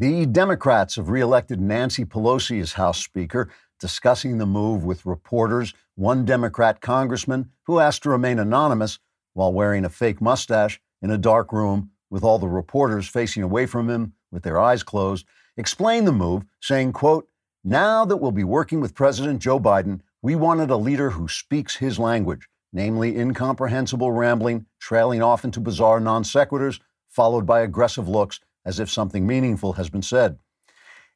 The Democrats have reelected Nancy Pelosi as House Speaker, discussing the move with reporters. One Democrat congressman who asked to remain anonymous while wearing a fake mustache in a dark room with all the reporters facing away from him with their eyes closed, explained the move, saying, quote, Now that we'll be working with President Joe Biden, we wanted a leader who speaks his language, namely incomprehensible rambling, trailing off into bizarre non sequiturs, followed by aggressive looks as if something meaningful has been said.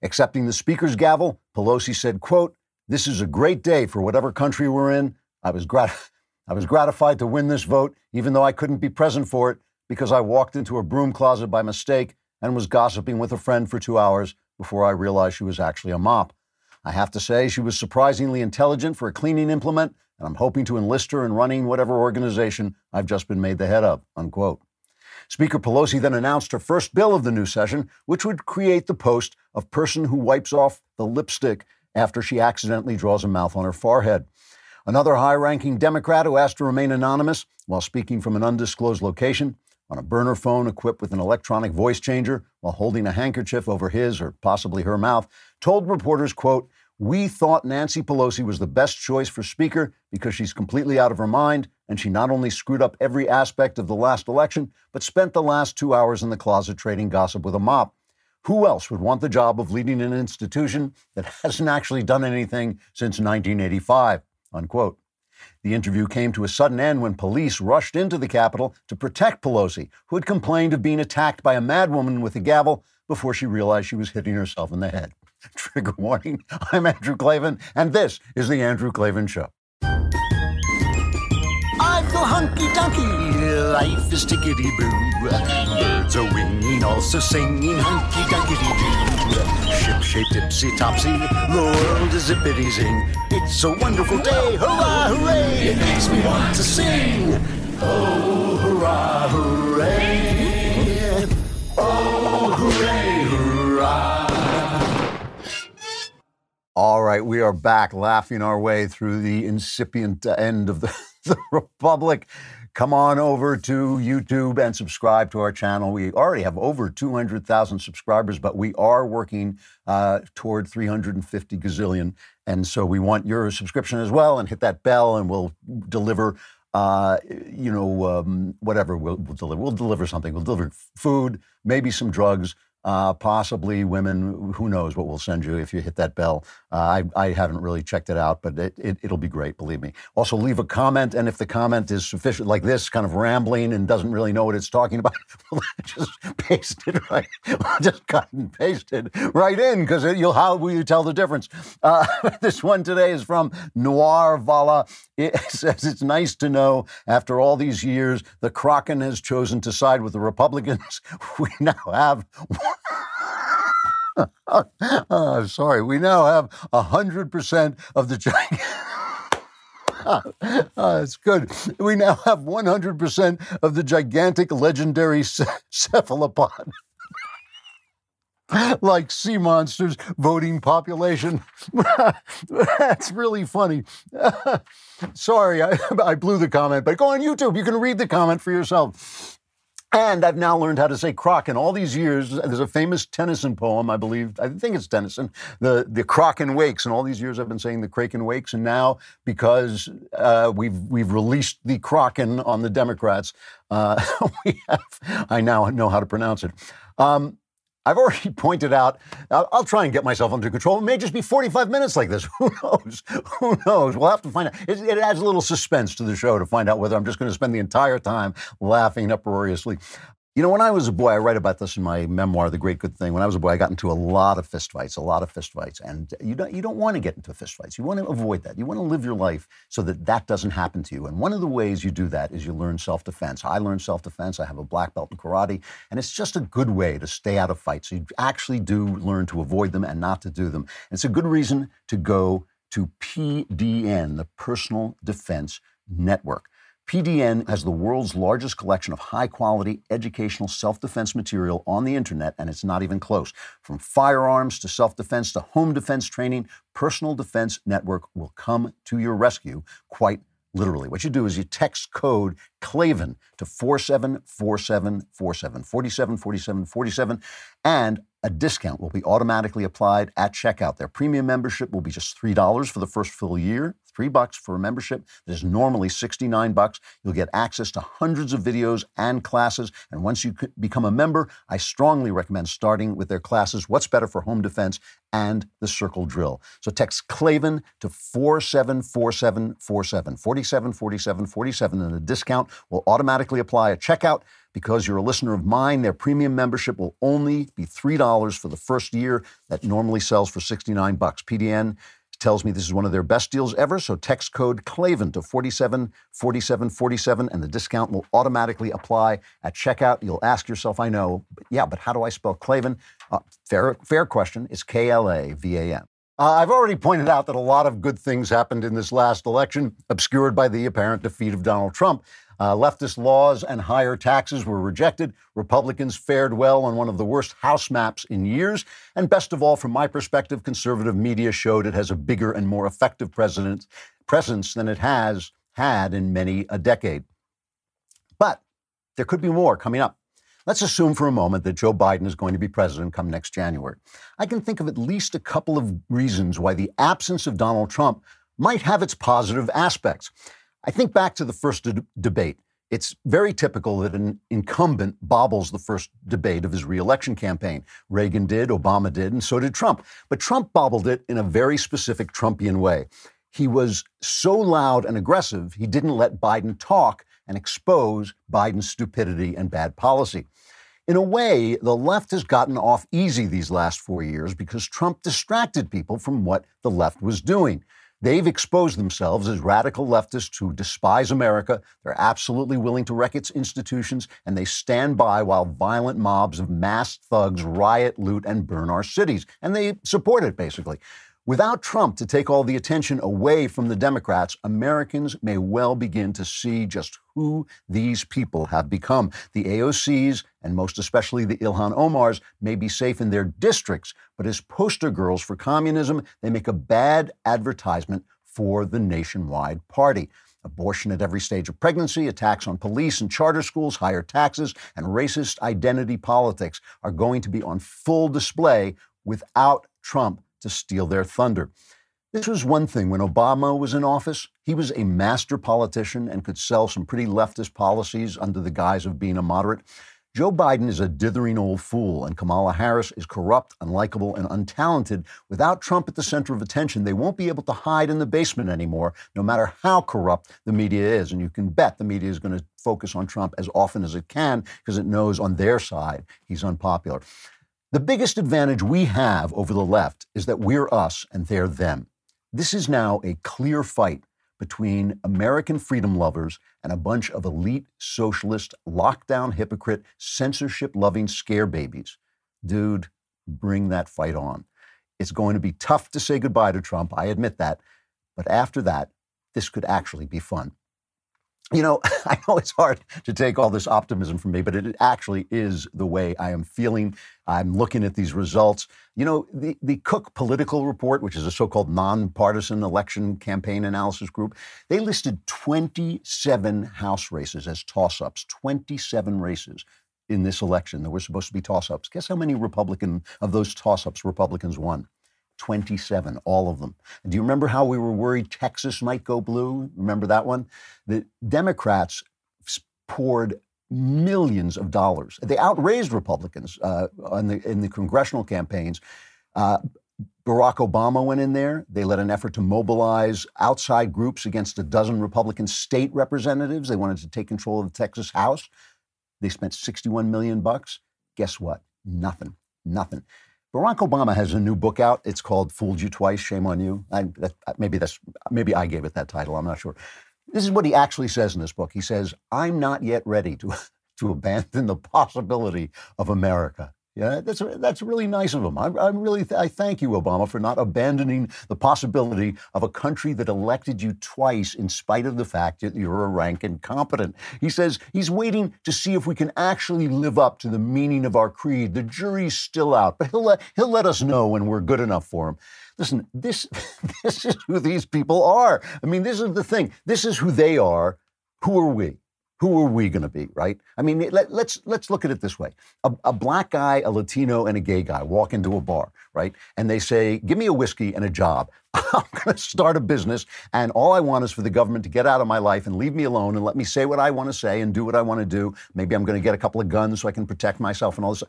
Accepting the speaker's gavel, Pelosi said, quote, This is a great day for whatever country we're in. I was, grat- I was gratified to win this vote, even though I couldn't be present for it because I walked into a broom closet by mistake and was gossiping with a friend for two hours before I realized she was actually a mop. I have to say, she was surprisingly intelligent for a cleaning implement, and I'm hoping to enlist her in running whatever organization I've just been made the head of. Unquote. Speaker Pelosi then announced her first bill of the new session, which would create the post of person who wipes off the lipstick after she accidentally draws a mouth on her forehead. Another high ranking Democrat who asked to remain anonymous while speaking from an undisclosed location on a burner phone equipped with an electronic voice changer while holding a handkerchief over his or possibly her mouth told reporters quote we thought Nancy Pelosi was the best choice for Speaker because she's completely out of her mind and she not only screwed up every aspect of the last election, but spent the last two hours in the closet trading gossip with a mop. Who else would want the job of leading an institution that hasn't actually done anything since 1985? Unquote. The interview came to a sudden end when police rushed into the Capitol to protect Pelosi, who had complained of being attacked by a madwoman with a gavel before she realized she was hitting herself in the head. Trigger warning. I'm Andrew Klavan, and this is The Andrew Klavan Show. I feel hunky dunky, life is tickety boo. Birds are winging, also singing hunky dunky doo. Ship shaped tipsy topsy, the world is zippity zing. It's a wonderful day, hurrah, hooray! It makes me want to sing. Oh, hurrah, hooray! Oh, hooray, hurrah! All right, we are back laughing our way through the incipient end of the, the Republic. Come on over to YouTube and subscribe to our channel. We already have over 200,000 subscribers, but we are working uh, toward 350 gazillion. And so we want your subscription as well and hit that bell and we'll deliver. Uh, you know, um, whatever we'll, we'll deliver. We'll deliver something. We'll deliver food, maybe some drugs, uh, possibly women. Who knows what we'll send you if you hit that bell? Uh, I, I haven't really checked it out, but it, it, will be great, believe me. Also, leave a comment, and if the comment is sufficient, like this, kind of rambling and doesn't really know what it's talking about, just paste it right, just cut and paste it right in, because you'll how will you tell the difference? Uh, this one today is from Noir Vala. It says it's nice to know after all these years, the Kraken has chosen to side with the Republicans. We now have oh, sorry, we now have 100% of the giant. oh, uh, it's good. We now have 100% of the gigantic legendary cephalopod. like sea monsters voting population. That's really funny. Sorry, I, I blew the comment, but go on YouTube. You can read the comment for yourself. And I've now learned how to say Kraken. All these years, there's a famous Tennyson poem, I believe. I think it's Tennyson, the the Kraken wakes. And all these years, I've been saying the Kraken wakes. And now, because uh, we've we've released the Kraken on the Democrats, uh, we have. I now know how to pronounce it. Um, I've already pointed out, I'll, I'll, try and get myself under control. It may just be 45 minutes like this. Who knows? Who knows? We'll have to find out. It, it adds a little suspense to the show to find out whether I'm just going to spend the entire time laughing uproariously. You know, when I was a boy, I write about this in my memoir, The Great Good Thing. When I was a boy, I got into a lot of fistfights, a lot of fistfights. And you don't, you don't want to get into fistfights. You want to avoid that. You want to live your life so that that doesn't happen to you. And one of the ways you do that is you learn self defense. I learned self defense. I have a black belt in karate. And it's just a good way to stay out of fights. You actually do learn to avoid them and not to do them. And it's a good reason to go to PDN, the Personal Defense Network. PDN has the world's largest collection of high quality educational self defense material on the internet, and it's not even close. From firearms to self defense to home defense training, Personal Defense Network will come to your rescue quite literally. What you do is you text code KLAVAN to 474747, 474747, and a discount will be automatically applied at checkout. Their premium membership will be just $3 for the first full year, 3 bucks for a membership that is normally 69 bucks. You'll get access to hundreds of videos and classes, and once you become a member, I strongly recommend starting with their classes What's Better for Home Defense and the Circle Drill. So text Klavan to 474747 474747 and the discount will automatically apply at checkout. Because you're a listener of mine, their premium membership will only be $3 for the first year that normally sells for 69 bucks. PDN tells me this is one of their best deals ever, so text code KLAVAN to 474747 and the discount will automatically apply at checkout. You'll ask yourself, I know, but yeah, but how do I spell Klavan? Uh, fair, fair question. It's K L A V A N. Uh, I've already pointed out that a lot of good things happened in this last election, obscured by the apparent defeat of Donald Trump. Uh, leftist laws and higher taxes were rejected. Republicans fared well on one of the worst House maps in years. And best of all, from my perspective, conservative media showed it has a bigger and more effective presence than it has had in many a decade. But there could be more coming up. Let's assume for a moment that Joe Biden is going to be president come next January. I can think of at least a couple of reasons why the absence of Donald Trump might have its positive aspects. I think back to the first de- debate. It's very typical that an incumbent bobbles the first debate of his reelection campaign. Reagan did, Obama did, and so did Trump. But Trump bobbled it in a very specific Trumpian way. He was so loud and aggressive, he didn't let Biden talk and expose Biden's stupidity and bad policy. In a way, the left has gotten off easy these last four years because Trump distracted people from what the left was doing. They've exposed themselves as radical leftists who despise America. They're absolutely willing to wreck its institutions, and they stand by while violent mobs of masked thugs riot, loot, and burn our cities. And they support it, basically. Without Trump to take all the attention away from the Democrats, Americans may well begin to see just who these people have become. The AOCs, and most especially the Ilhan Omars, may be safe in their districts, but as poster girls for communism, they make a bad advertisement for the nationwide party. Abortion at every stage of pregnancy, attacks on police and charter schools, higher taxes, and racist identity politics are going to be on full display without Trump to steal their thunder. This was one thing when Obama was in office. He was a master politician and could sell some pretty leftist policies under the guise of being a moderate. Joe Biden is a dithering old fool, and Kamala Harris is corrupt, unlikable, and untalented. Without Trump at the center of attention, they won't be able to hide in the basement anymore, no matter how corrupt the media is. And you can bet the media is going to focus on Trump as often as it can because it knows on their side he's unpopular. The biggest advantage we have over the left is that we're us and they're them. This is now a clear fight between American freedom lovers and a bunch of elite socialist, lockdown hypocrite, censorship loving scare babies. Dude, bring that fight on. It's going to be tough to say goodbye to Trump, I admit that. But after that, this could actually be fun you know, I know it's hard to take all this optimism from me, but it actually is the way I am feeling. I'm looking at these results. You know, the, the Cook Political Report, which is a so called nonpartisan election campaign analysis group, they listed 27 House races as toss ups, 27 races in this election that were supposed to be toss ups. Guess how many Republican of those toss ups Republicans won? 27, all of them. Do you remember how we were worried Texas might go blue? Remember that one? The Democrats poured millions of dollars. They outraised Republicans uh, in, the, in the congressional campaigns. Uh, Barack Obama went in there. They led an effort to mobilize outside groups against a dozen Republican state representatives. They wanted to take control of the Texas House. They spent 61 million bucks. Guess what? Nothing. Nothing. Barack Obama has a new book out. It's called "Fooled You Twice, Shame on You." I, that, maybe that's maybe I gave it that title. I'm not sure. This is what he actually says in this book. He says, "I'm not yet ready to to abandon the possibility of America." Yeah, that's that's really nice of him. I, am really th- I thank you, Obama, for not abandoning the possibility of a country that elected you twice, in spite of the fact that you're a rank incompetent. He says he's waiting to see if we can actually live up to the meaning of our creed. The jury's still out, but he'll let, he'll let us know when we're good enough for him. Listen, this this is who these people are. I mean, this is the thing. This is who they are. Who are we? Who are we going to be, right? I mean, let, us let's, let's look at it this way: a, a, black guy, a Latino, and a gay guy walk into a bar, right? And they say, "Give me a whiskey and a job. I'm going to start a business, and all I want is for the government to get out of my life and leave me alone and let me say what I want to say and do what I want to do. Maybe I'm going to get a couple of guns so I can protect myself and all this."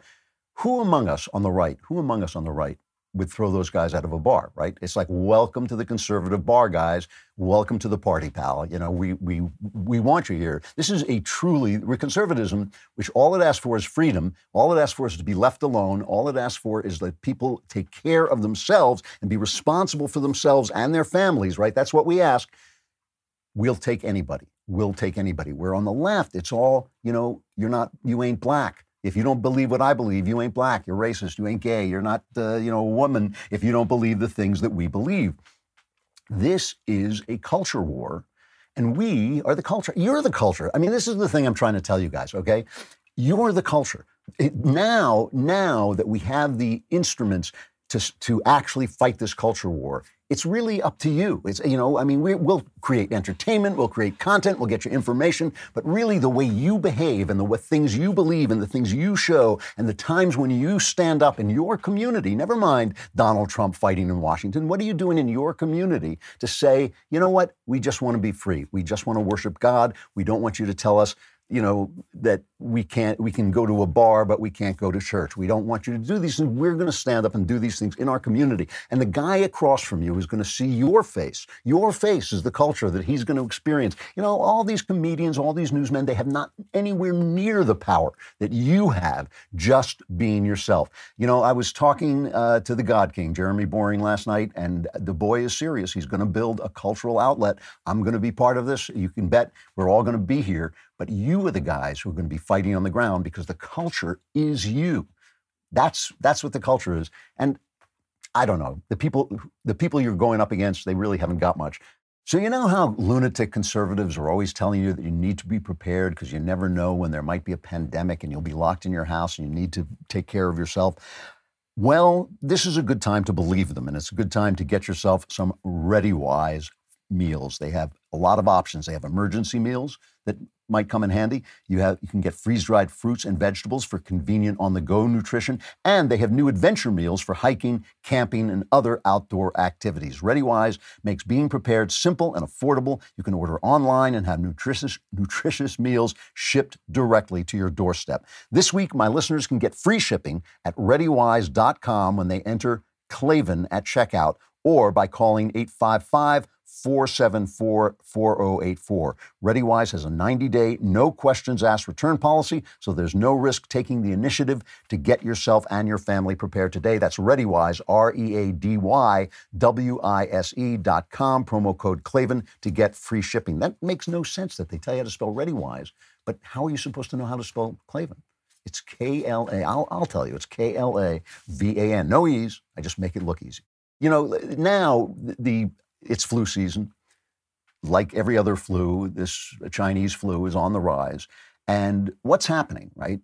Who among us on the right? Who among us on the right would throw those guys out of a bar, right? It's like, welcome to the conservative bar, guys. Welcome to the party, pal. You know, we we we want you here. This is a truly we're conservatism, which all it asks for is freedom. All it asks for is to be left alone. All it asks for is that people take care of themselves and be responsible for themselves and their families, right? That's what we ask. We'll take anybody. We'll take anybody. We're on the left. It's all, you know, you're not, you ain't black if you don't believe what I believe, you ain't black, you're racist, you ain't gay, you're not, uh, you know, a woman if you don't believe the things that we believe. This is a culture war, and we are the culture. You're the culture. I mean, this is the thing I'm trying to tell you guys, okay? You're the culture. It, now, now that we have the instruments to, to actually fight this culture war, it's really up to you. It's, you know, I mean, we, will create entertainment, we'll create content, we'll get you information, but really the way you behave and the what things you believe and the things you show and the times when you stand up in your community, never mind Donald Trump fighting in Washington, what are you doing in your community to say, you know what, we just want to be free. We just want to worship God. We don't want you to tell us you know that we can't we can go to a bar but we can't go to church. We don't want you to do these things. We're going to stand up and do these things in our community. And the guy across from you is going to see your face. Your face is the culture that he's going to experience. You know all these comedians all these newsmen they have not anywhere near the power that you have just being yourself. You know i was talking uh, to the god king jeremy boring last night and the boy is serious. He's going to build a cultural outlet. I'm going to be part of this. You can bet we're all going to be here but you are the guys who are going to be fighting on the ground because the culture is you. That's that's what the culture is. And I don't know. The people the people you're going up against, they really haven't got much. So you know how lunatic conservatives are always telling you that you need to be prepared because you never know when there might be a pandemic and you'll be locked in your house and you need to take care of yourself. Well, this is a good time to believe them and it's a good time to get yourself some ReadyWise meals. They have a lot of options. They have emergency meals that might come in handy. You have you can get freeze-dried fruits and vegetables for convenient on-the-go nutrition, and they have new adventure meals for hiking, camping, and other outdoor activities. ReadyWise makes being prepared simple and affordable. You can order online and have nutritious nutritious meals shipped directly to your doorstep. This week, my listeners can get free shipping at readywise.com when they enter Klavan at checkout or by calling 855 474 4084. ReadyWise has a 90 day, no questions asked return policy, so there's no risk taking the initiative to get yourself and your family prepared today. That's ReadyWise, R E A D Y W I S E dot com, promo code Klavan to get free shipping. That makes no sense that they tell you how to spell ReadyWise, but how are you supposed to know how to spell Klavan? It's K L A. I'll, I'll tell you, it's K L A V A N. No E's. I just make it look easy. You know, now the it's flu season. Like every other flu, this Chinese flu is on the rise. And what's happening, right?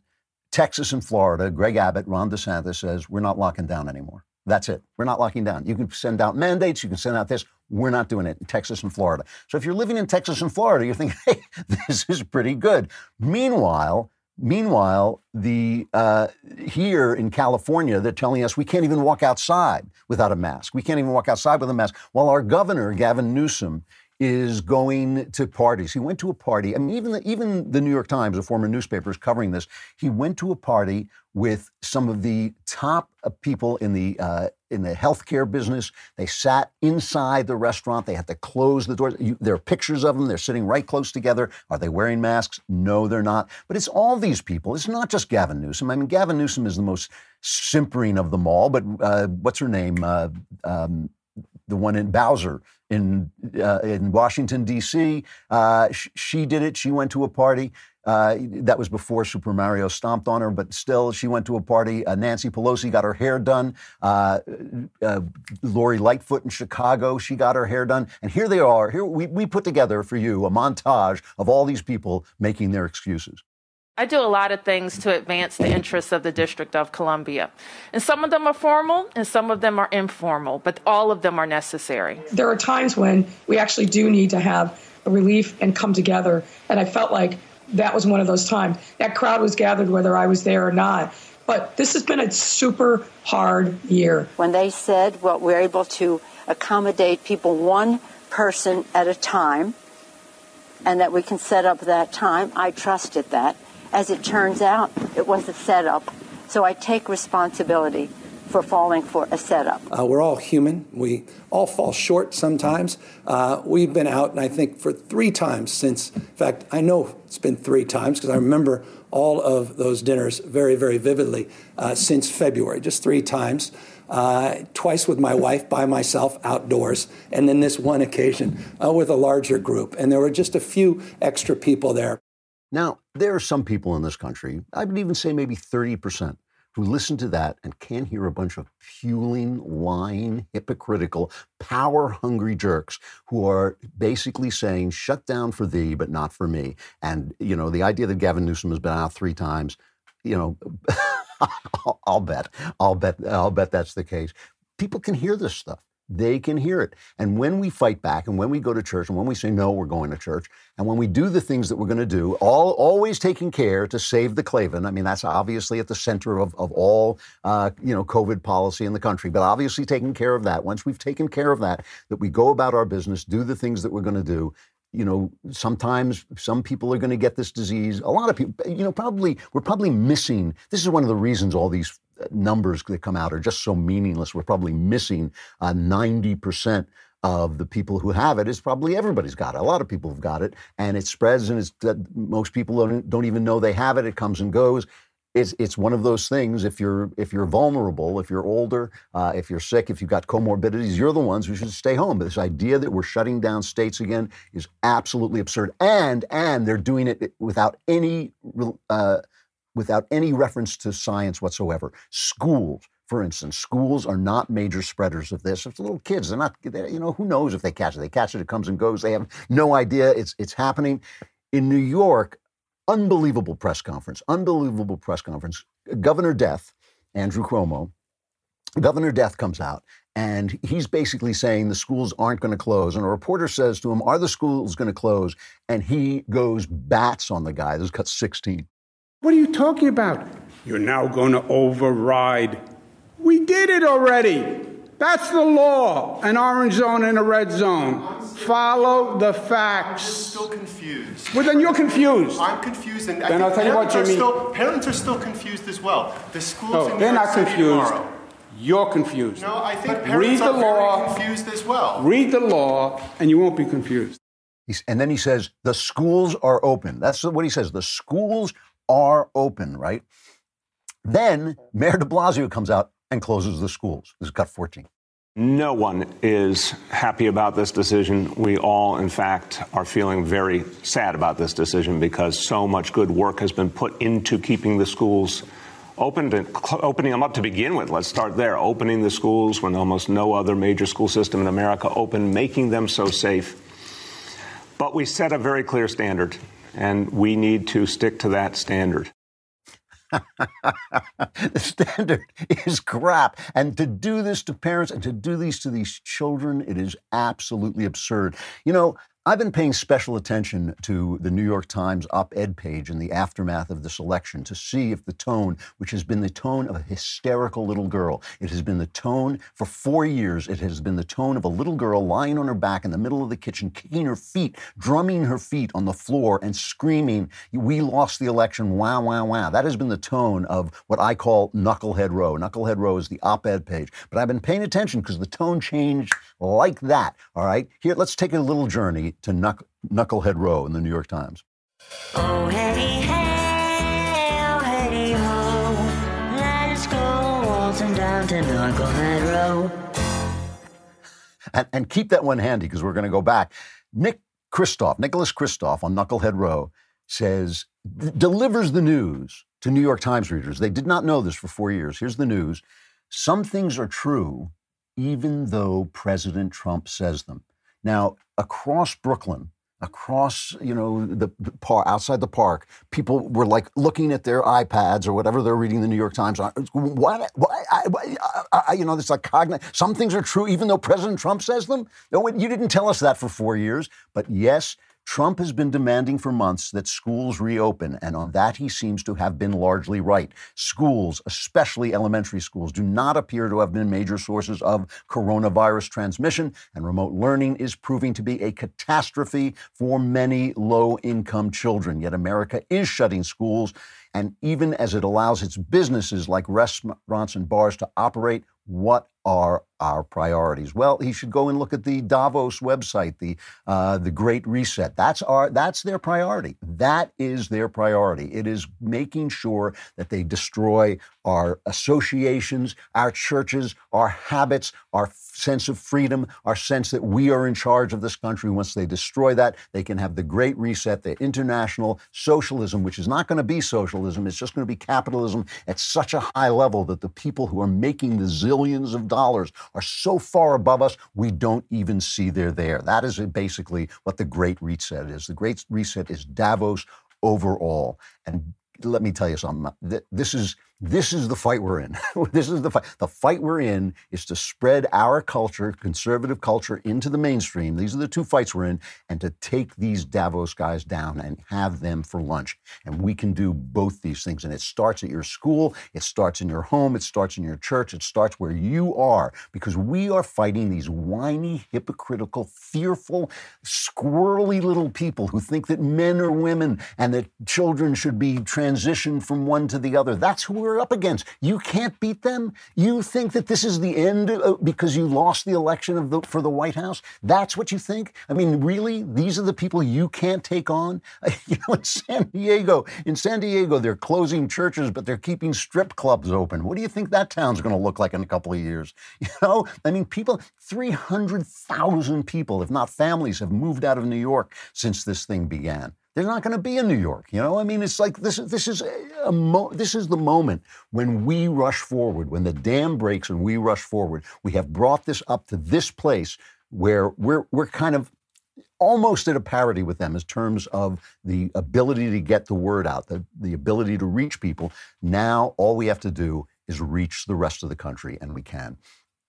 Texas and Florida, Greg Abbott, Ron DeSantis says, we're not locking down anymore. That's it. We're not locking down. You can send out mandates, you can send out this. We're not doing it in Texas and Florida. So if you're living in Texas and Florida, you think, hey, this is pretty good. Meanwhile, Meanwhile, the uh, here in California, they're telling us we can't even walk outside without a mask. We can't even walk outside with a mask. While our governor, Gavin Newsom, is going to parties. He went to a party. I mean, even the, even the New York Times, a former newspaper, is covering this. He went to a party with some of the top uh, people in the uh, in the healthcare business. They sat inside the restaurant. They had to close the doors. You, there are pictures of them. They're sitting right close together. Are they wearing masks? No, they're not. But it's all these people. It's not just Gavin Newsom. I mean, Gavin Newsom is the most simpering of them all. But uh, what's her name? Uh, um, the one in Bowser in uh, in Washington D.C. Uh, sh- she did it. She went to a party. Uh, that was before Super Mario stomped on her, but still, she went to a party. Uh, Nancy Pelosi got her hair done. Uh, uh, Lori Lightfoot in Chicago, she got her hair done. And here they are. Here we, we put together for you a montage of all these people making their excuses. I do a lot of things to advance the interests of the District of Columbia. And some of them are formal and some of them are informal, but all of them are necessary. There are times when we actually do need to have a relief and come together. And I felt like that was one of those times. That crowd was gathered whether I was there or not. But this has been a super hard year. When they said, well, we're able to accommodate people one person at a time, and that we can set up that time, I trusted that. As it turns out, it wasn't set up. So I take responsibility for falling for a setup. Uh, we're all human. We all fall short sometimes. Uh, we've been out, and I think for three times since, in fact, I know it's been three times because I remember all of those dinners very, very vividly uh, since February, just three times. Uh, twice with my wife by myself outdoors, and then this one occasion uh, with a larger group. And there were just a few extra people there. Now, there are some people in this country, I would even say maybe 30%, who listen to that and can't hear a bunch of puling, lying, hypocritical, power hungry jerks who are basically saying, shut down for thee, but not for me. And, you know, the idea that Gavin Newsom has been out three times, you know, I'll bet, I'll bet, I'll bet that's the case. People can hear this stuff they can hear it. And when we fight back and when we go to church and when we say, no, we're going to church, and when we do the things that we're going to do, all, always taking care to save the Klavan. I mean, that's obviously at the center of, of all, uh, you know, COVID policy in the country, but obviously taking care of that. Once we've taken care of that, that we go about our business, do the things that we're going to do, you know, sometimes some people are going to get this disease. A lot of people, you know, probably, we're probably missing. This is one of the reasons all these numbers that come out are just so meaningless. We're probably missing uh, 90% of the people who have it is probably everybody's got it. A lot of people have got it, and it spreads, and it's that most people don't, don't even know they have it. It comes and goes. It's it's one of those things. If you're if you're vulnerable, if you're older, uh, if you're sick, if you've got comorbidities, you're the ones who should stay home. But this idea that we're shutting down states again is absolutely absurd, and and they're doing it without any uh, without any reference to science whatsoever. Schools, for instance, schools are not major spreaders of this. It's little kids. They're not, they're, you know, who knows if they catch it? They catch it, it comes and goes. They have no idea it's, it's happening. In New York, unbelievable press conference, unbelievable press conference. Governor Death, Andrew Cuomo, Governor Death comes out and he's basically saying the schools aren't going to close. And a reporter says to him, Are the schools going to close? And he goes bats on the guy. This cut 16. What are you talking about? You're now going to override. We did it already. That's the law. An orange zone and a red zone. Follow the facts. I'm still confused. Well, then you're confused. I'm confused, and then I'll tell you what, Jimmy. Still, parents are still confused as well. The schools no, in they're York not City confused. Tomorrow. You're confused. No, I think but parents read the are law, very confused as well. Read the law, and you won't be confused. He's, and then he says the schools are open. That's what he says. The schools are open, right? Then Mayor de Blasio comes out and closes the schools. This is cut 14. No one is happy about this decision. We all, in fact, are feeling very sad about this decision because so much good work has been put into keeping the schools open, to, opening them up to begin with. Let's start there. Opening the schools when almost no other major school system in America opened, making them so safe. But we set a very clear standard, and we need to stick to that standard. the standard is crap. And to do this to parents and to do these to these children, it is absolutely absurd. You know, I've been paying special attention to the New York Times op ed page in the aftermath of this election to see if the tone, which has been the tone of a hysterical little girl, it has been the tone for four years, it has been the tone of a little girl lying on her back in the middle of the kitchen, kicking her feet, drumming her feet on the floor, and screaming, We lost the election, wow, wow, wow. That has been the tone of what I call Knucklehead Row. Knucklehead Row is the op ed page. But I've been paying attention because the tone changed like that. All right? Here, let's take a little journey to Knuck- Knucklehead Row in the New York Times. Oh, hey, hey, oh, hey, ho. Let's go waltzing down to Knucklehead Row. And, and keep that one handy because we're going to go back. Nick Kristof, Nicholas Kristof on Knucklehead Row says, d- delivers the news to New York Times readers. They did not know this for four years. Here's the news. Some things are true, even though President Trump says them. Now, across Brooklyn, across you know the, the park outside the park people were like looking at their ipads or whatever they're reading the new york times on. What, what I, I, I, you know it's like cognitive some things are true even though president trump says them? No you didn't tell us that for four years. But yes Trump has been demanding for months that schools reopen, and on that he seems to have been largely right. Schools, especially elementary schools, do not appear to have been major sources of coronavirus transmission, and remote learning is proving to be a catastrophe for many low income children. Yet America is shutting schools, and even as it allows its businesses like restaurants and bars to operate, what are our priorities? Well, he should go and look at the Davos website, the uh, the Great Reset. That's our that's their priority. That is their priority. It is making sure that they destroy our associations, our churches, our habits, our sense of freedom, our sense that we are in charge of this country. Once they destroy that, they can have the Great Reset, the international socialism, which is not going to be socialism. It's just going to be capitalism at such a high level that the people who are making the zillions of dollars are so far above us, we don't even see they're there. That is basically what the Great Reset is. The Great Reset is Davos overall. And let me tell you something. This is this is the fight we're in. this is the fight. The fight we're in is to spread our culture, conservative culture, into the mainstream. These are the two fights we're in, and to take these Davos guys down and have them for lunch. And we can do both these things. And it starts at your school, it starts in your home, it starts in your church, it starts where you are, because we are fighting these whiny, hypocritical, fearful, squirrely little people who think that men are women and that children should be transitioned from one to the other. That's who we're we're up against. You can't beat them. You think that this is the end uh, because you lost the election the, for the White House. That's what you think. I mean, really, these are the people you can't take on. You know, in San Diego, in San Diego, they're closing churches, but they're keeping strip clubs open. What do you think that town's going to look like in a couple of years? You know, I mean, people, three hundred thousand people, if not families, have moved out of New York since this thing began. They're not going to be in New York. You know, I mean, it's like this. This is a mo- this is the moment when we rush forward, when the dam breaks and we rush forward. We have brought this up to this place where we're we're kind of almost at a parity with them in terms of the ability to get the word out, the, the ability to reach people. Now, all we have to do is reach the rest of the country, and we can.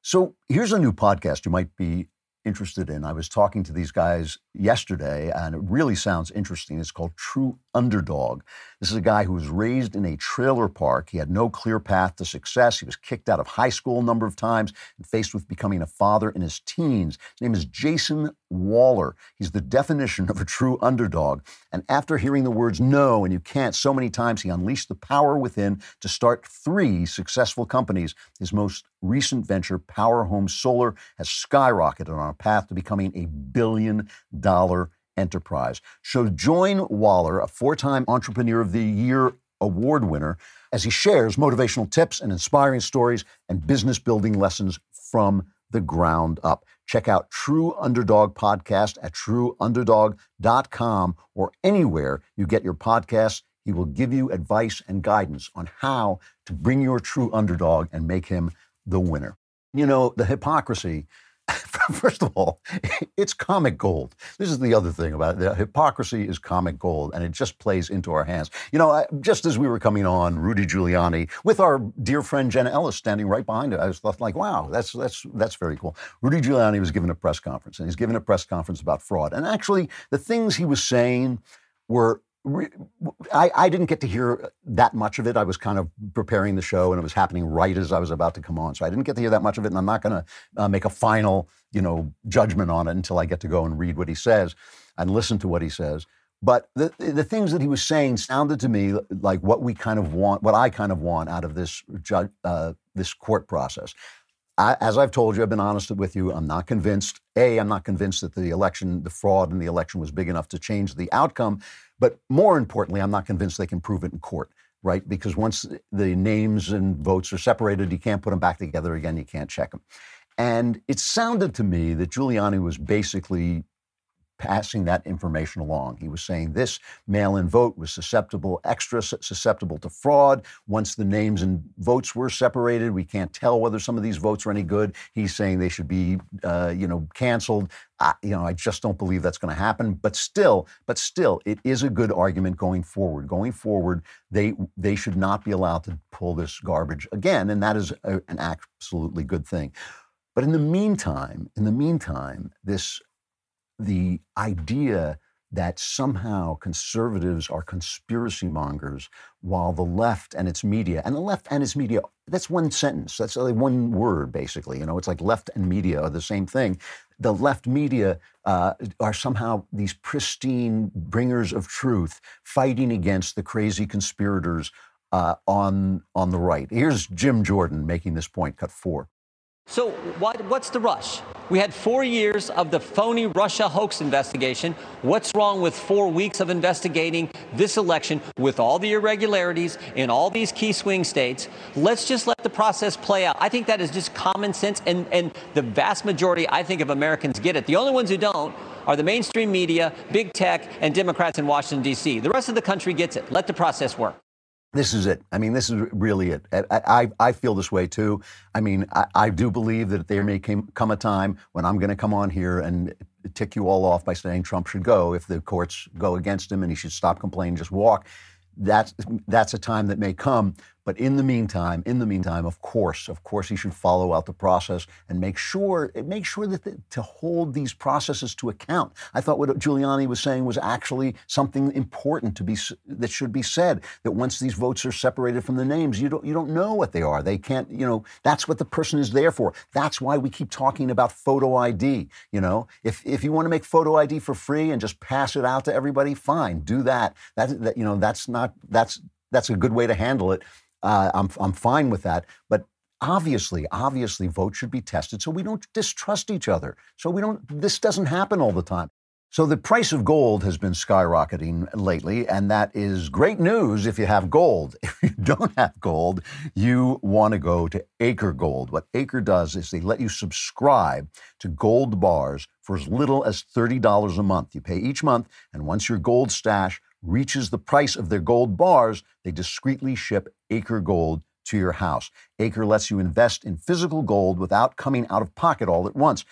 So here's a new podcast you might be interested in. I was talking to these guys yesterday, and it really sounds interesting. It's called True Underdog. This is a guy who was raised in a trailer park. He had no clear path to success. He was kicked out of high school a number of times and faced with becoming a father in his teens. His name is Jason Waller. He's the definition of a true underdog. And after hearing the words no and you can't so many times, he unleashed the power within to start three successful companies. His most recent venture, Power Home Solar, has skyrocketed on a path to becoming a billion dollar enterprise. So join Waller, a four time Entrepreneur of the Year award winner, as he shares motivational tips and inspiring stories and business building lessons from the ground up. Check out True Underdog Podcast at trueunderdog.com or anywhere you get your podcasts. He will give you advice and guidance on how to bring your true underdog and make him the winner. You know, the hypocrisy first of all, it's comic gold. This is the other thing about it. The hypocrisy is comic gold, and it just plays into our hands. You know, I, just as we were coming on, Rudy Giuliani with our dear friend Jenna Ellis standing right behind it, I was like, wow, that's that's that's very cool. Rudy Giuliani was given a press conference, and he's given a press conference about fraud. And actually, the things he was saying were I, I, didn't get to hear that much of it. I was kind of preparing the show, and it was happening right as I was about to come on. So I didn't get to hear that much of it, and I'm not going to uh, make a final, you know, judgment on it until I get to go and read what he says and listen to what he says. But the the things that he was saying sounded to me like what we kind of want, what I kind of want out of this ju- uh, this court process. I, as I've told you, I've been honest with you. I'm not convinced. A, I'm not convinced that the election, the fraud in the election was big enough to change the outcome. But more importantly, I'm not convinced they can prove it in court, right? Because once the names and votes are separated, you can't put them back together again. You can't check them. And it sounded to me that Giuliani was basically passing that information along. He was saying this mail in vote was susceptible, extra susceptible to fraud. Once the names and votes were separated, we can't tell whether some of these votes are any good. He's saying they should be, uh, you know, canceled. I, you know, I just don't believe that's going to happen. But still, but still, it is a good argument going forward. Going forward, they they should not be allowed to pull this garbage again, and that is a, an absolutely good thing. But in the meantime, in the meantime, this the idea that somehow conservatives are conspiracy mongers while the left and its media, and the left and its media, that's one sentence, that's like one word basically. You know, it's like left and media are the same thing. The left media uh, are somehow these pristine bringers of truth fighting against the crazy conspirators uh, on, on the right. Here's Jim Jordan making this point, cut four. So, what, what's the rush? We had four years of the phony Russia hoax investigation. What's wrong with four weeks of investigating this election with all the irregularities in all these key swing states? Let's just let the process play out. I think that is just common sense, and, and the vast majority, I think, of Americans get it. The only ones who don't are the mainstream media, big tech, and Democrats in Washington, D.C. The rest of the country gets it. Let the process work. This is it. I mean, this is really it. I, I, I feel this way too. I mean, I, I do believe that there may come a time when I'm going to come on here and tick you all off by saying Trump should go if the courts go against him and he should stop complaining, just walk. That's that's a time that may come. But in the meantime, in the meantime, of course, of course, he should follow out the process and make sure make sure that the, to hold these processes to account. I thought what Giuliani was saying was actually something important to be that should be said. That once these votes are separated from the names, you don't you don't know what they are. They can't. You know that's what the person is there for. That's why we keep talking about photo ID. You know, if if you want to make photo ID for free and just pass it out to everybody, fine, do that. That, that you know that's not that's that's a good way to handle it. Uh, I'm, I'm fine with that. But obviously, obviously, votes should be tested so we don't distrust each other. So we don't, this doesn't happen all the time. So the price of gold has been skyrocketing lately, and that is great news if you have gold. If you don't have gold, you want to go to Acre Gold. What Acre does is they let you subscribe to gold bars for as little as $30 a month. You pay each month, and once your gold stash reaches the price of their gold bars, they discreetly ship Acre Gold to your house. Acre lets you invest in physical gold without coming out of pocket all at once.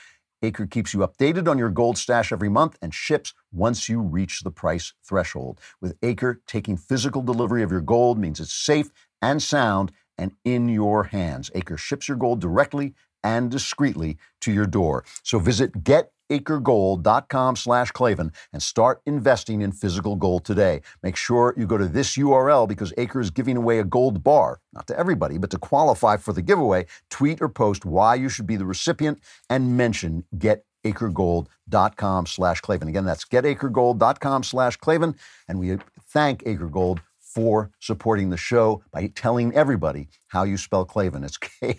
Acre keeps you updated on your gold stash every month and ships once you reach the price threshold. With Acre, taking physical delivery of your gold means it's safe and sound and in your hands. Acre ships your gold directly and discreetly to your door. So visit Get acregold.com slash Klavan and start investing in physical gold today. Make sure you go to this URL because Acre is giving away a gold bar, not to everybody, but to qualify for the giveaway, tweet or post why you should be the recipient and mention getacregold.com slash Klavan. Again, that's getacregold.com slash Klavan. And we thank Acre Gold for supporting the show by telling everybody how you spell Klavan. It's K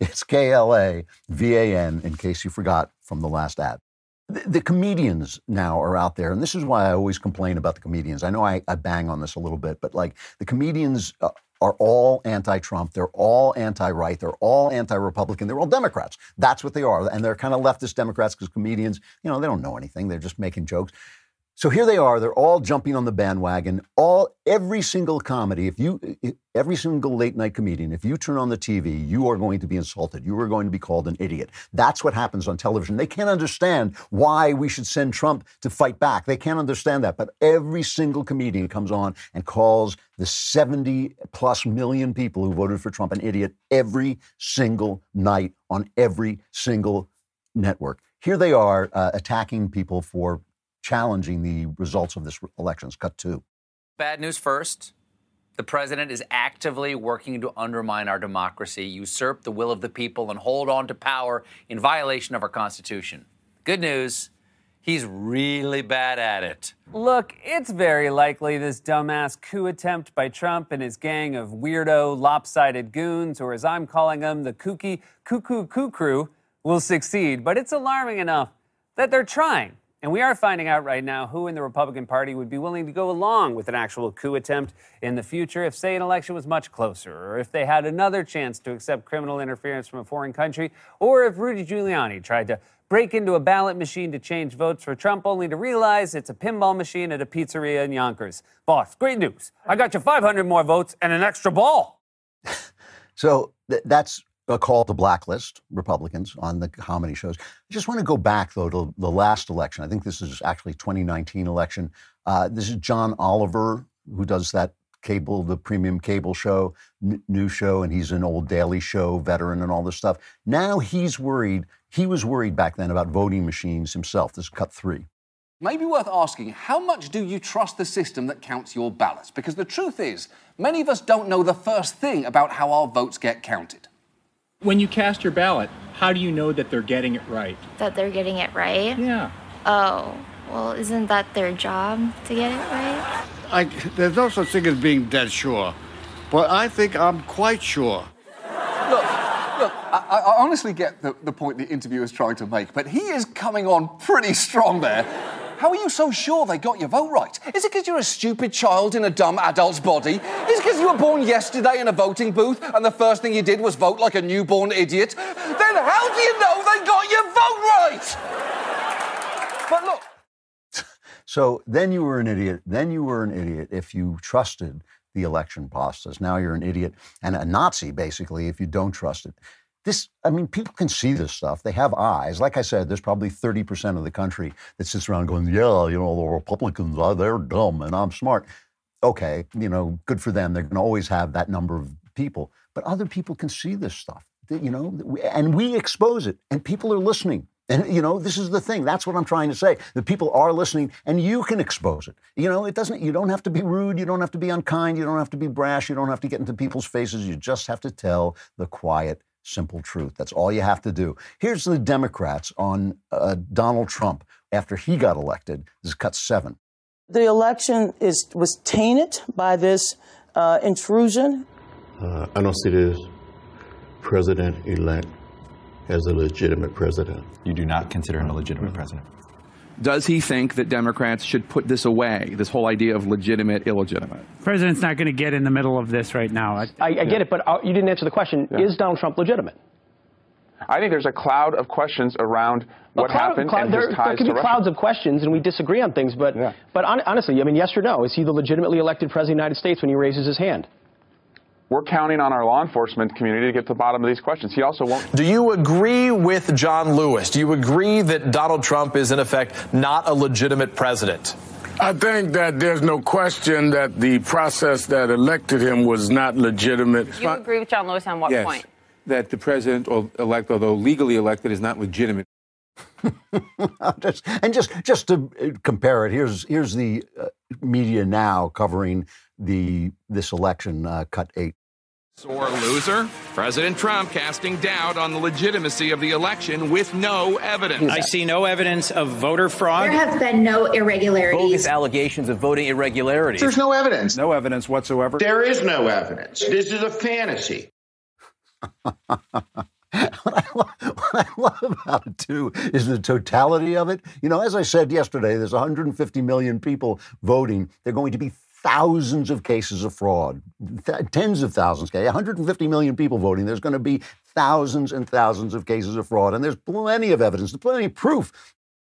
it's K L A V A N, in case you forgot from the last ad. The, comedians now are out there, and this is why I always complain about the comedians. I know I, I bang on this a little bit, but like the comedians uh, are all anti Trump. They're all anti right. They're all anti Republican. They're all Democrats. That's what they are. And they're kind of leftist Democrats because comedians, you know, they don't know anything. They're just making jokes. So here they are. They're all jumping on the bandwagon. All every single comedy, if you every single late night comedian, if you turn on the TV, you are going to be insulted. You are going to be called an idiot. That's what happens on television. They can't understand why we should send Trump to fight back. They can't understand that. But every single comedian comes on and calls the 70 plus million people who voted for Trump an idiot every single night on every single network. Here they are uh, attacking people for challenging the results of this elections. Cut two. Bad news first. The president is actively working to undermine our democracy, usurp the will of the people, and hold on to power in violation of our Constitution. Good news. He's really bad at it. Look, it's very likely this dumbass coup attempt by Trump and his gang of weirdo, lopsided goons, or as I'm calling them, the kooky cuckoo coo crew, will succeed. But it's alarming enough that they're trying. And we are finding out right now who in the Republican Party would be willing to go along with an actual coup attempt in the future if, say, an election was much closer, or if they had another chance to accept criminal interference from a foreign country, or if Rudy Giuliani tried to break into a ballot machine to change votes for Trump only to realize it's a pinball machine at a pizzeria in Yonkers. Boss, great news. I got you 500 more votes and an extra ball. so th- that's a call to blacklist Republicans on the comedy shows. I just want to go back though to the last election. I think this is actually 2019 election. Uh, this is John Oliver who does that cable, the premium cable show, n- new show, and he's an old Daily Show veteran and all this stuff. Now he's worried. He was worried back then about voting machines himself. This is cut three. Maybe worth asking how much do you trust the system that counts your ballots? Because the truth is, many of us don't know the first thing about how our votes get counted. When you cast your ballot, how do you know that they're getting it right? That they're getting it right? Yeah. Oh, well, isn't that their job to get it right? I, there's no such thing as being dead sure, but I think I'm quite sure. Look, look, I, I honestly get the, the point the interviewer is trying to make, but he is coming on pretty strong there. How are you so sure they got your vote right? Is it because you're a stupid child in a dumb adult's body? Is it because you were born yesterday in a voting booth and the first thing you did was vote like a newborn idiot? Then how do you know they got your vote right? But look. So then you were an idiot. Then you were an idiot if you trusted the election process. Now you're an idiot and a Nazi, basically, if you don't trust it. This, I mean, people can see this stuff. They have eyes. Like I said, there's probably 30% of the country that sits around going, yeah, you know, the Republicans, uh, they're dumb and I'm smart. Okay, you know, good for them. They're going to always have that number of people. But other people can see this stuff, you know, and we expose it, and people are listening. And you know, this is the thing. That's what I'm trying to say. The people are listening, and you can expose it. You know, it doesn't. You don't have to be rude. You don't have to be unkind. You don't have to be brash. You don't have to get into people's faces. You just have to tell the quiet, simple truth. That's all you have to do. Here's the Democrats on uh, Donald Trump after he got elected. This is cut seven. The election is was tainted by this uh, intrusion. Uh, I don't see this president-elect as a legitimate president. You do not consider him a legitimate president. Does he think that Democrats should put this away, this whole idea of legitimate, illegitimate? President's not going to get in the middle of this right now. I, I, I get it, but uh, you didn't answer the question. Yeah. Is Donald Trump legitimate? I think there's a cloud of questions around what cloud, happened cloud, and there, his ties there could be Russia. clouds of questions, and we disagree on things. But, Yeah. but hon- honestly, I mean, yes or no? Is he the legitimately elected president of the United States when he raises his hand? We're counting on our law enforcement community to get to the bottom of these questions. He also won't. Do you agree with John Lewis? Do you agree that Donald Trump is, in effect, not a legitimate president? I think that there's no question that the process that elected him was not legitimate. You agree with John Lewis on what yes, point? that the president elect, although legally elected, is not legitimate. just, and just just to uh, compare it, here's here's the uh, media now covering the this election. Uh, cut eight. Sore loser? President Trump casting doubt on the legitimacy of the election with no evidence. I see no evidence of voter fraud. There have been no irregularities. Bogus allegations of voting irregularities. There's no evidence. No evidence whatsoever. There is no evidence. This is a fantasy. what, I love, what I love about it too is the totality of it. You know, as I said yesterday, there's 150 million people voting. They're going to be thousands of cases of fraud, th- tens of thousands. 150 million people voting. There's going to be thousands and thousands of cases of fraud, and there's plenty of evidence, plenty of proof.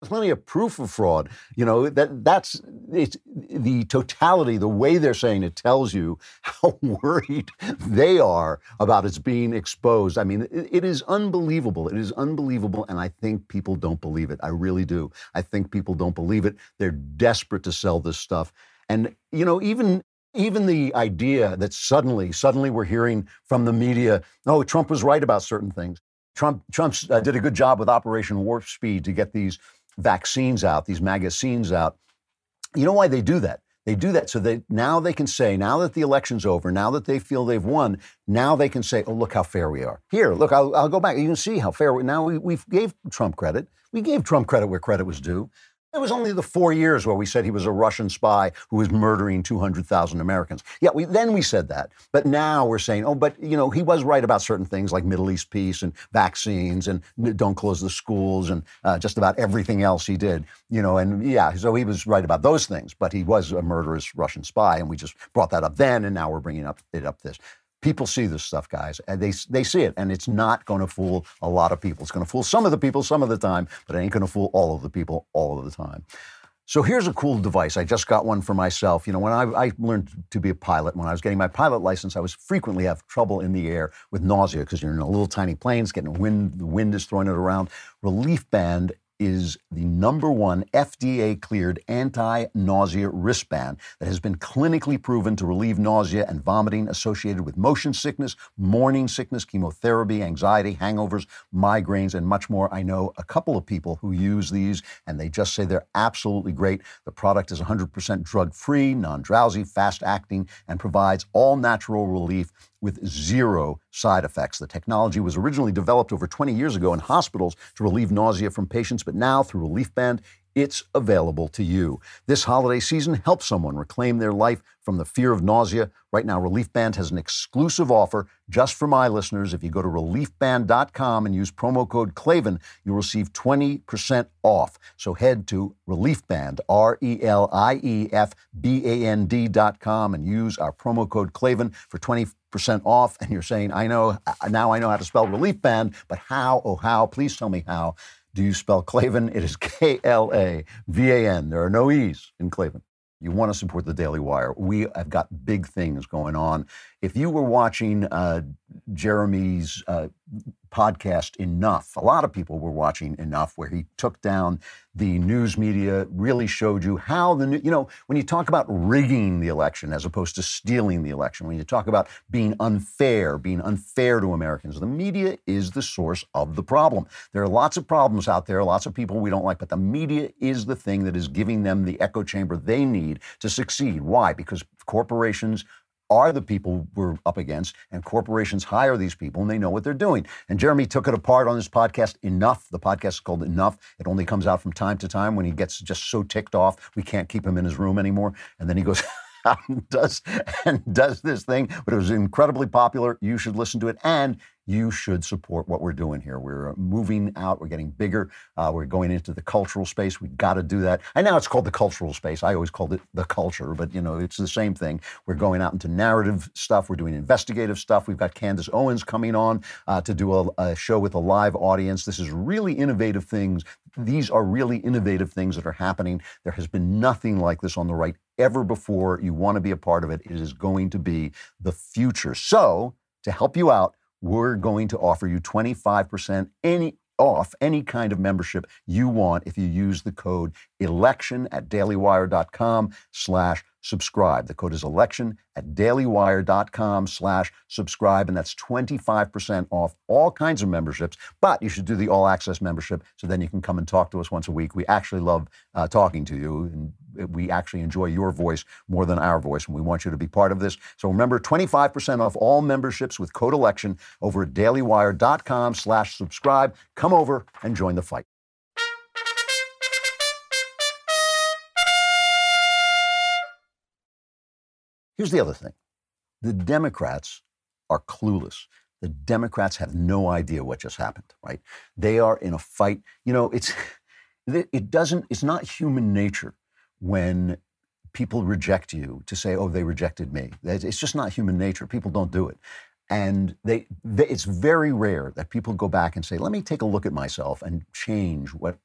Plenty of proof of fraud. You know that that's it's the totality. The way they're saying it tells you how worried they are about it's being exposed. I mean, it, it is unbelievable. It is unbelievable, and I think people don't believe it. I really do. I think people don't believe it. They're desperate to sell this stuff, and you know, even even the idea that suddenly, suddenly we're hearing from the media, oh, Trump was right about certain things. Trump, Trump uh, did a good job with Operation Warp Speed to get these vaccines out, these magazines out. You know why they do that? They do that so that now they can say, now that the election's over, now that they feel they've won, now they can say, oh, look how fair we are. Here, look, I'll, I'll go back. You can see how fair we Now we, we gave Trump credit. We gave Trump credit where credit was due. It was only the four years where we said he was a Russian spy who was murdering 200,000 Americans. Yeah, we, then we said that. But now we're saying, oh, but, you know, he was right about certain things like Middle East peace and vaccines and don't close the schools and uh, just about everything else he did. You know, and yeah, so he was right about those things, but he was a murderous Russian spy. And we just brought that up then, and now we're bringing up it up this. People see this stuff, guys, and they they see it, and it's not going to fool a lot of people. It's going to fool some of the people some of the time, but it ain't going to fool all of the people all of the time. So here's a cool device. I just got one for myself. You know, when I, I, learned to be a pilot, when I was getting my pilot license, I was frequently have trouble in the air with nausea because you're in a little tiny plane, it's getting wind, the wind is throwing it around. Relief Band is the number one FDA cleared anti nausea wristband that has been clinically proven to relieve nausea and vomiting associated with motion sickness, morning sickness, chemotherapy, anxiety, hangovers, migraines, and much more. I know a couple of people who use these and they just say they're absolutely great. The product is 100% drug free, non drowsy, fast acting, and provides all natural relief with zero side effects. The technology was originally developed over 20 years ago in hospitals to relieve nausea from patients, but now through Relief Band, it's available to you. This holiday season, help someone reclaim their life from the fear of nausea. Right now, Relief Band has an exclusive offer just for my listeners. If you go to reliefband.com and use promo code Klavan, you'll receive 20% off. So head to Reliefband, R E L I E F B A N D.com, and use our promo code Klavan for 20% off. And you're saying, I know, now I know how to spell Relief Band, but how, oh, how? Please tell me how. Do you spell Klavan? It is K L A V A N. There are no E's in Klavan. You want to support the Daily Wire. We have got big things going on. If you were watching uh, Jeremy's uh, podcast enough, a lot of people were watching enough, where he took down the news media, really showed you how the, you know, when you talk about rigging the election as opposed to stealing the election, when you talk about being unfair, being unfair to Americans, the media is the source of the problem. There are lots of problems out there, lots of people we don't like, but the media is the thing that is giving them the echo chamber they need to succeed. Why? Because corporations are the people we're up against, and corporations hire these people and they know what they're doing. And Jeremy took it apart on his podcast, Enough. The podcast is called Enough. It only comes out from time to time when he gets just so ticked off, we can't keep him in his room anymore. And then he goes, and does and does this thing, but it was incredibly popular. You should listen to it, and you should support what we're doing here. We're moving out. We're getting bigger. Uh, we're going into the cultural space. We got to do that. And now it's called the cultural space. I always called it the culture, but you know it's the same thing. We're going out into narrative stuff. We're doing investigative stuff. We've got Candace Owens coming on uh, to do a, a show with a live audience. This is really innovative things. These are really innovative things that are happening. There has been nothing like this on the right ever before. You want to be a part of it. It is going to be the future. So to help you out we're going to offer you 25% any off any kind of membership you want if you use the code election at dailywire.com slash subscribe. The code is election at dailywire.com slash subscribe, and that's 25% off all kinds of memberships. But you should do the all access membership so then you can come and talk to us once a week. We actually love uh, talking to you, and we actually enjoy your voice more than our voice, and we want you to be part of this. So remember, 25% off all memberships with code election over at dailywire.com slash subscribe. Come over and join the fight. Here's the other thing the Democrats are clueless. The Democrats have no idea what just happened, right? They are in a fight. You know, it's it doesn't it's not human nature when people reject you to say, "Oh, they rejected me." It's just not human nature. People don't do it. And they, they, it's very rare that people go back and say, "Let me take a look at myself and change what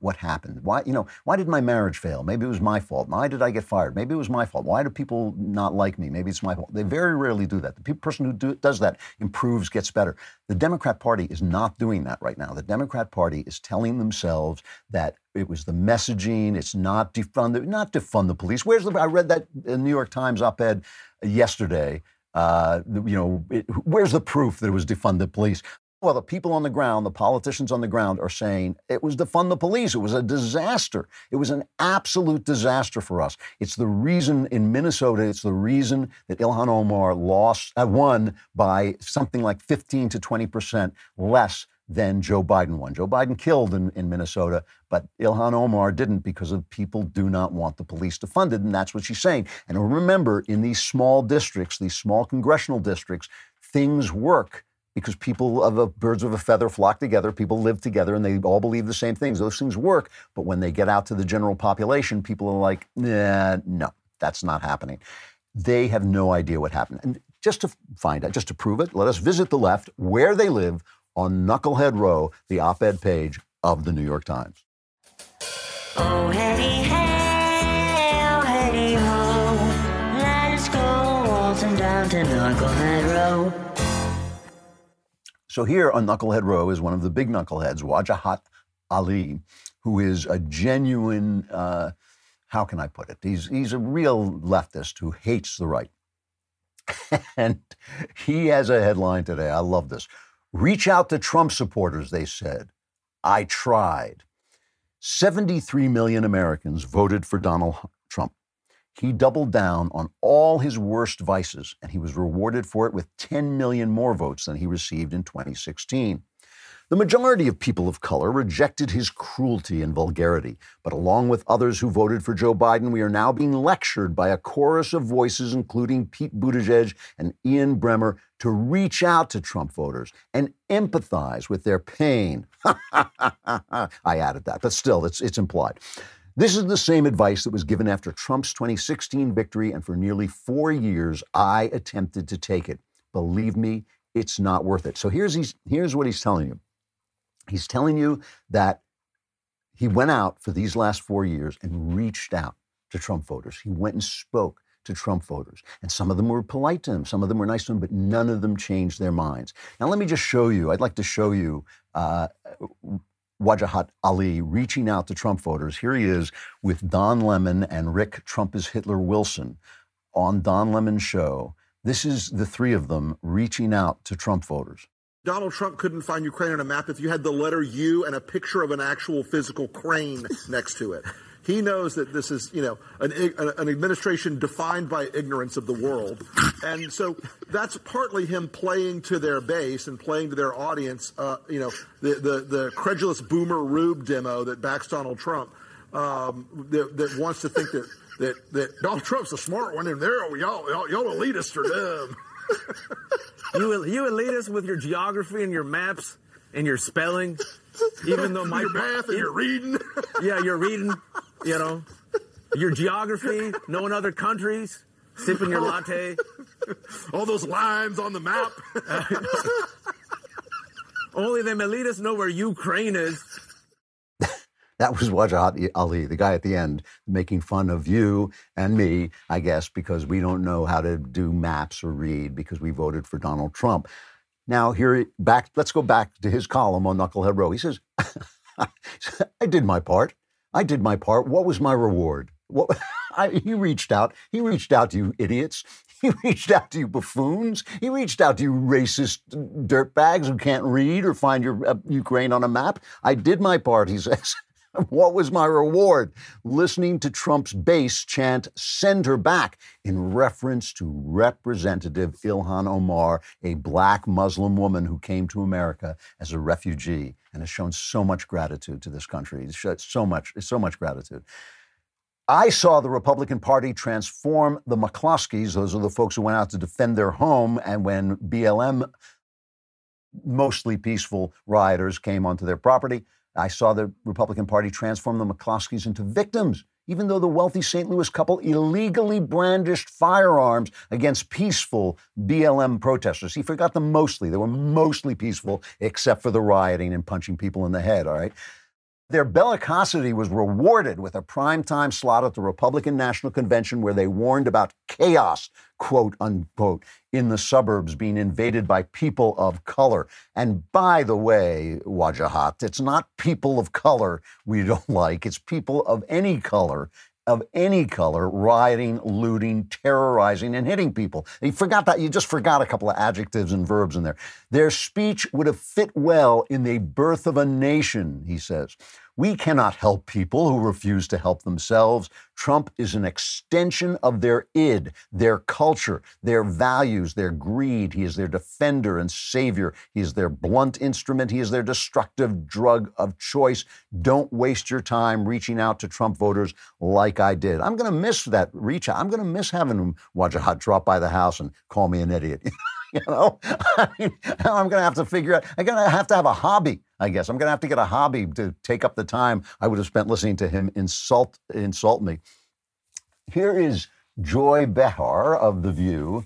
what happened? Why, you know, why did my marriage fail? Maybe it was my fault. Why did I get fired? Maybe it was my fault. Why do people not like me? Maybe it's my fault. They very rarely do that. The person who do, does that improves, gets better. The Democrat Party is not doing that right now. The Democrat Party is telling themselves that it was the messaging. It's not defund the, not defund the police. Where's the? I read that New York Times op-ed yesterday. Uh, you know, it, where's the proof that it was defund the police? Well, the people on the ground, the politicians on the ground are saying it was to fund the police. It was a disaster. It was an absolute disaster for us. It's the reason in Minnesota, it's the reason that Ilhan Omar lost, uh, won by something like 15 to 20% less than Joe Biden won. Joe Biden killed in, in Minnesota, but Ilhan Omar didn't because of people do not want the police defunded, and that's what she's saying. And remember, in these small districts, these small congressional districts, things work because people of a, birds of a feather flock together, people live together, and they all believe the same things. Those things work, but when they get out to the general population, people are like, nah, no, that's not happening. They have no idea what happened. And just to find out, just to prove it, let us visit the left where they live on Knucklehead Row, the op ed page of the New York Times. Oh, hey, hey, down to Knucklehead Row. So here on Knucklehead Row is one of the big knuckleheads, Wajahat Ali, who is a genuine, uh, how can I put it? He's, he's a real leftist who hates the right. and he has a headline today. I love this. Reach out to Trump supporters, they said. I tried. 73 million Americans voted for Donald Trump. He doubled down on all his worst vices, and he was rewarded for it with 10 million more votes than he received in 2016. The majority of people of color rejected his cruelty and vulgarity, but along with others who voted for Joe Biden, we are now being lectured by a chorus of voices, including Pete Buttigieg and Ian Bremmer, to reach out to Trump voters and empathize with their pain. I added that, but still, it's, it's implied. This is the same advice that was given after Trump's 2016 victory, and for nearly four years, I attempted to take it. Believe me, it's not worth it. So here's, here's what he's telling you. He's telling you that he went out for these last four years and reached out to Trump voters. He went and spoke to Trump voters. And some of them were polite to him, some of them were nice to him, but none of them changed their minds. Now, let me just show you, I'd like to show you uh, Wajahat Ali reaching out to Trump voters. Here he is with Don Lemon and Rick Trump is Hitler Wilson on Don Lemon's show. This is the three of them reaching out to Trump voters. Donald Trump couldn't find Ukraine on a map if you had the letter U and a picture of an actual physical crane next to it. He knows that this is, you know, an, an, administration defined by ignorance of the world. And so that's partly him playing to their base and playing to their audience, uh, you know, the, the, the, credulous boomer Rube demo that backs Donald Trump, um, that, that, wants to think that, that, that Donald Trump's the smart one and they're, y'all, y'all, y'all elitists are dumb. you you elitist with your geography and your maps and your spelling, even though my your math and your reading. yeah, you're reading. You know, your geography, knowing other countries, sipping your latte. All those lines on the map. Only them elitists know where Ukraine is. That was Wajahat Ali, the guy at the end, making fun of you and me, I guess, because we don't know how to do maps or read because we voted for Donald Trump. Now, here, back, let's go back to his column on Knucklehead Row. He says, I did my part. I did my part. What was my reward? What, I, he reached out. He reached out to you idiots. He reached out to you buffoons. He reached out to you racist dirtbags who can't read or find your uh, Ukraine on a map. I did my part, he says. what was my reward? Listening to Trump's base chant, send her back, in reference to Representative Ilhan Omar, a black Muslim woman who came to America as a refugee and has shown so much gratitude to this country. So much, so much gratitude. I saw the Republican Party transform the McCloskeys, those are the folks who went out to defend their home, and when BLM, mostly peaceful rioters, came onto their property, I saw the Republican Party transform the McCloskeys into victims, even though the wealthy St. Louis couple illegally brandished firearms against peaceful BLM protesters. He forgot them mostly. They were mostly peaceful, except for the rioting and punching people in the head, all right? Their bellicosity was rewarded with a primetime slot at the Republican National Convention where they warned about chaos, quote unquote, in the suburbs being invaded by people of color. And by the way, Wajahat, it's not people of color we don't like, it's people of any color of any color rioting, looting, terrorizing, and hitting people. You forgot that. You just forgot a couple of adjectives and verbs in there. Their speech would have fit well in the birth of a nation, he says. We cannot help people who refuse to help themselves. Trump is an extension of their id, their culture, their values, their greed. He is their defender and savior. He is their blunt instrument. He is their destructive drug of choice. Don't waste your time reaching out to Trump voters like I did. I'm going to miss that reach out. I'm going to miss having Wajahat drop by the house and call me an idiot. you know, I I'm going to have to figure out, I'm going to have to have a hobby, I guess. I'm going to have to get a hobby to take up the time I would have spent listening to him insult, insult me. Here is Joy Behar of The View.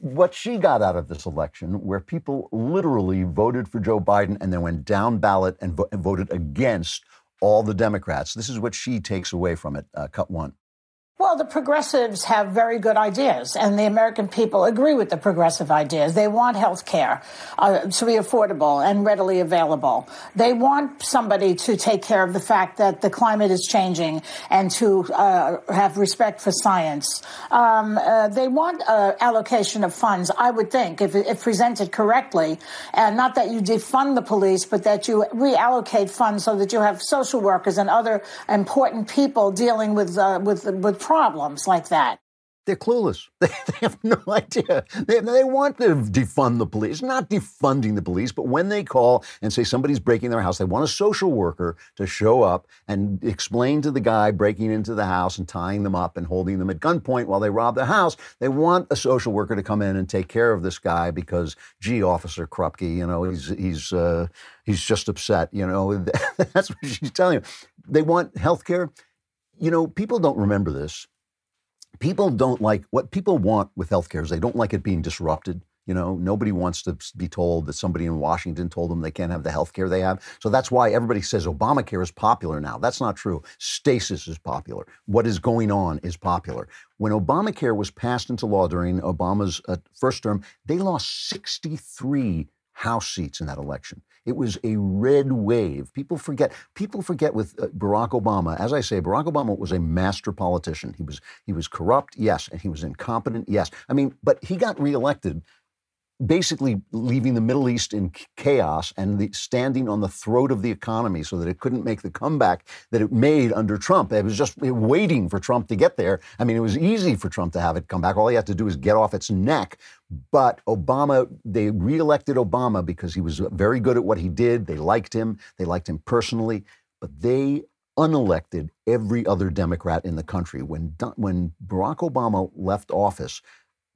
What she got out of this election, where people literally voted for Joe Biden and then went down ballot and, vo- and voted against all the Democrats. This is what she takes away from it. Uh, cut one. Well, the progressives have very good ideas, and the American people agree with the progressive ideas. They want health care uh, to be affordable and readily available. They want somebody to take care of the fact that the climate is changing and to uh, have respect for science. Um, uh, they want uh, allocation of funds, I would think, if, if presented correctly, and not that you defund the police, but that you reallocate funds so that you have social workers and other important people dealing with uh, with with problems like that. They're clueless. They, they have no idea. They, they want to defund the police, not defunding the police, but when they call and say somebody's breaking their house, they want a social worker to show up and explain to the guy breaking into the house and tying them up and holding them at gunpoint while they rob the house. They want a social worker to come in and take care of this guy because, gee, Officer Krupke, you know, he's he's uh, he's just upset. You know, that's what she's telling you. They want health care. You know, people don't remember this people don't like what people want with healthcare is they don't like it being disrupted. You know, nobody wants to be told that somebody in Washington told them they can't have the health care they have. So that's why everybody says Obamacare is popular now. That's not true. Stasis is popular. What is going on is popular. When Obamacare was passed into law during Obama's uh, first term, they lost 63 House seats in that election. It was a red wave. People forget. People forget with uh, Barack Obama. As I say, Barack Obama was a master politician. He was he was corrupt, yes, and he was incompetent, yes. I mean, but he got reelected basically leaving the Middle East in chaos and the, standing on the throat of the economy so that it couldn't make the comeback that it made under Trump. It was just waiting for Trump to get there. I mean, it was easy for Trump to have it come back. All he had to do is get off its neck. But Obama, they reelected Obama because he was very good at what he did. They liked him. They liked him personally. But they unelected every other Democrat in the country. When, when Barack Obama left office,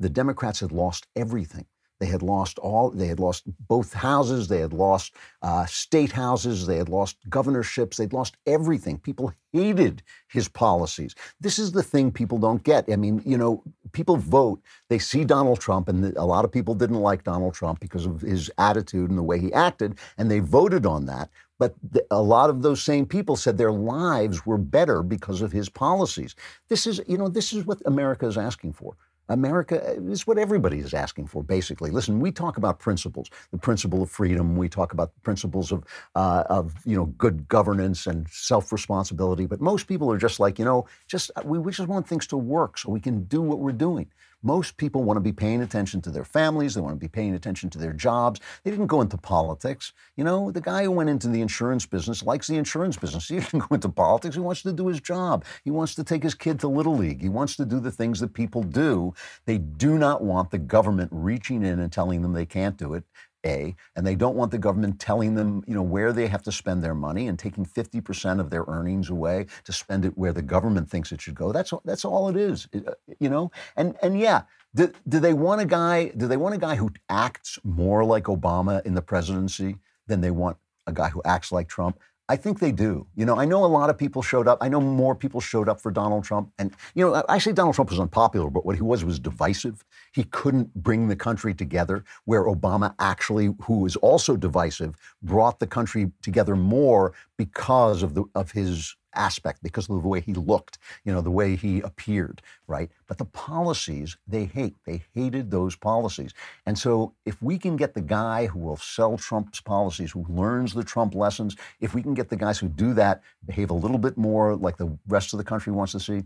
the Democrats had lost everything. They had lost all, they had lost both houses, they had lost uh, state houses, they had lost governorships, they'd lost everything. People hated his policies. This is the thing people don't get. I mean, you know, people vote, they see Donald Trump, and a lot of people didn't like Donald Trump because of his attitude and the way he acted, and they voted on that. But a lot of those same people said their lives were better because of his policies. This is, you know, this is what America is asking for. America is what everybody is asking for, basically. Listen, we talk about principles, the principle of freedom. We talk about principles of, uh, of you know, good governance and self-responsibility. But most people are just like, you know, just we, we just want things to work so we can do what we're doing. Most people want to be paying attention to their families. They want to be paying attention to their jobs. They didn't go into politics. You know, the guy who went into the insurance business likes the insurance business. He didn't go into politics. He wants to do his job. He wants to take his kid to Little League. He wants to do the things that people do. They do not want the government reaching in and telling them they can't do it. A, and they don't want the government telling them, you know, where they have to spend their money and taking 50% of their earnings away to spend it where the government thinks it should go. That's that's all it is, uh, you know. And and yeah, do, do they want a guy? Do they want a guy who acts more like Obama in the presidency than they want a guy who acts like Trump? I think they do. You know, I know a lot of people showed up. I know more people showed up for Donald Trump. And, you know, I say Donald Trump was unpopular, but what he was was divisive. He couldn't bring the country together, where Obama actually, who was also divisive, brought the country together more because of, the, of his aspect because of the way he looked, you know, the way he appeared, right? But the policies they hate. They hated those policies. And so if we can get the guy who will sell Trump's policies, who learns the Trump lessons, if we can get the guys who do that behave a little bit more like the rest of the country wants to see,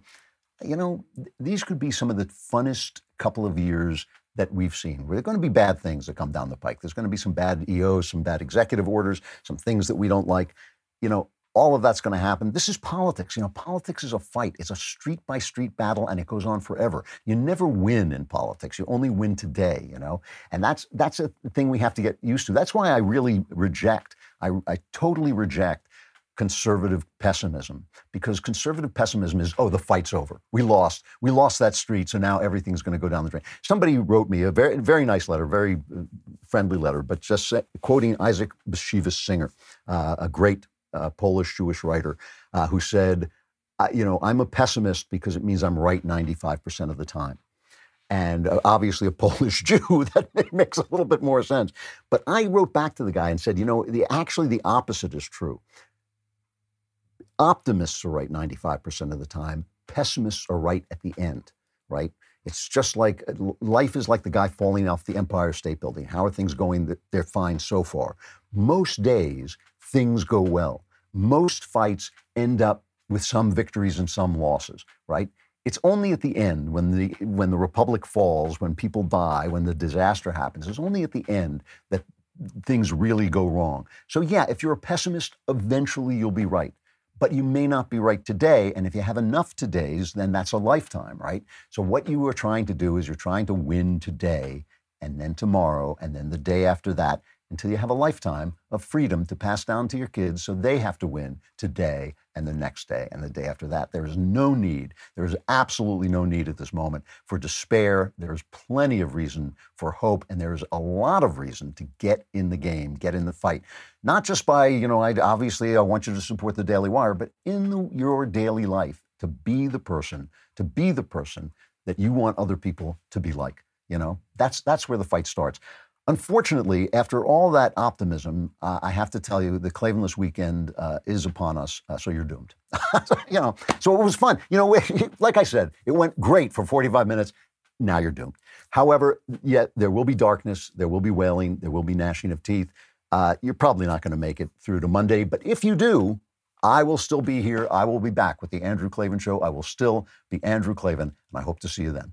you know, th- these could be some of the funnest couple of years that we've seen. There are going to be bad things that come down the pike. There's going to be some bad EOs, some bad executive orders, some things that we don't like. You know, all of that's going to happen. This is politics. You know, politics is a fight. It's a street by street battle, and it goes on forever. You never win in politics. You only win today. You know, and that's that's a thing we have to get used to. That's why I really reject. I, I totally reject conservative pessimism because conservative pessimism is oh the fight's over we lost we lost that street so now everything's going to go down the drain somebody wrote me a very very nice letter very uh, friendly letter but just quoting isaac bashevis singer uh, a great uh, Polish Jewish writer, uh, who said, you know, I'm a pessimist because it means I'm right 95% of the time. And uh, obviously, a Polish Jew, that makes a little bit more sense. But I wrote back to the guy and said, you know, the, actually, the opposite is true. Optimists are right 95% of the time, pessimists are right at the end, right? It's just like life is like the guy falling off the Empire State Building. How are things going? They're fine so far. Most days, things go well. Most fights end up with some victories and some losses, right? It's only at the end when the when the republic falls, when people die, when the disaster happens. It's only at the end that things really go wrong. So yeah, if you're a pessimist, eventually you'll be right but you may not be right today. And if you have enough todays, then that's a lifetime, right? So what you are trying to do is you're trying to win today and then tomorrow and then the day after that until you have a lifetime of freedom to pass down to your kids so they have to win today and the next day and the day after that. There is no need, there is absolutely no need at this moment for despair. There's plenty of reason for hope, and there's a lot of reason to get in the game, get in the fight. Not just by, you know, I, obviously I want you to support the Daily Wire, but in the, your daily life to be the person, to be the person that you want other people to be like. You know, that's that's where the fight starts. Unfortunately, after all that optimism, uh, I have to tell you, the Klavanless weekend uh, is upon us, uh, so you're doomed. you know, so it was fun. You know, like I said, it went great for 45 minutes. Now you're doomed. However, yet there will be darkness, there will be wailing, there will be gnashing of teeth. Uh, you're probably not going to make it through to Monday, but if you do, I will still be here. I will be back with the Andrew Klavan Show. I will still be Andrew Klavan, and I hope to see you then.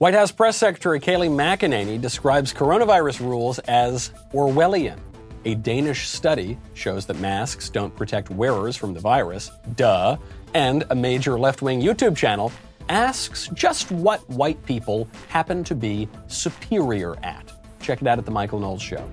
White House Press Secretary Kayleigh McEnany describes coronavirus rules as Orwellian. A Danish study shows that masks don't protect wearers from the virus. Duh. And a major left wing YouTube channel asks just what white people happen to be superior at. Check it out at The Michael Knowles Show.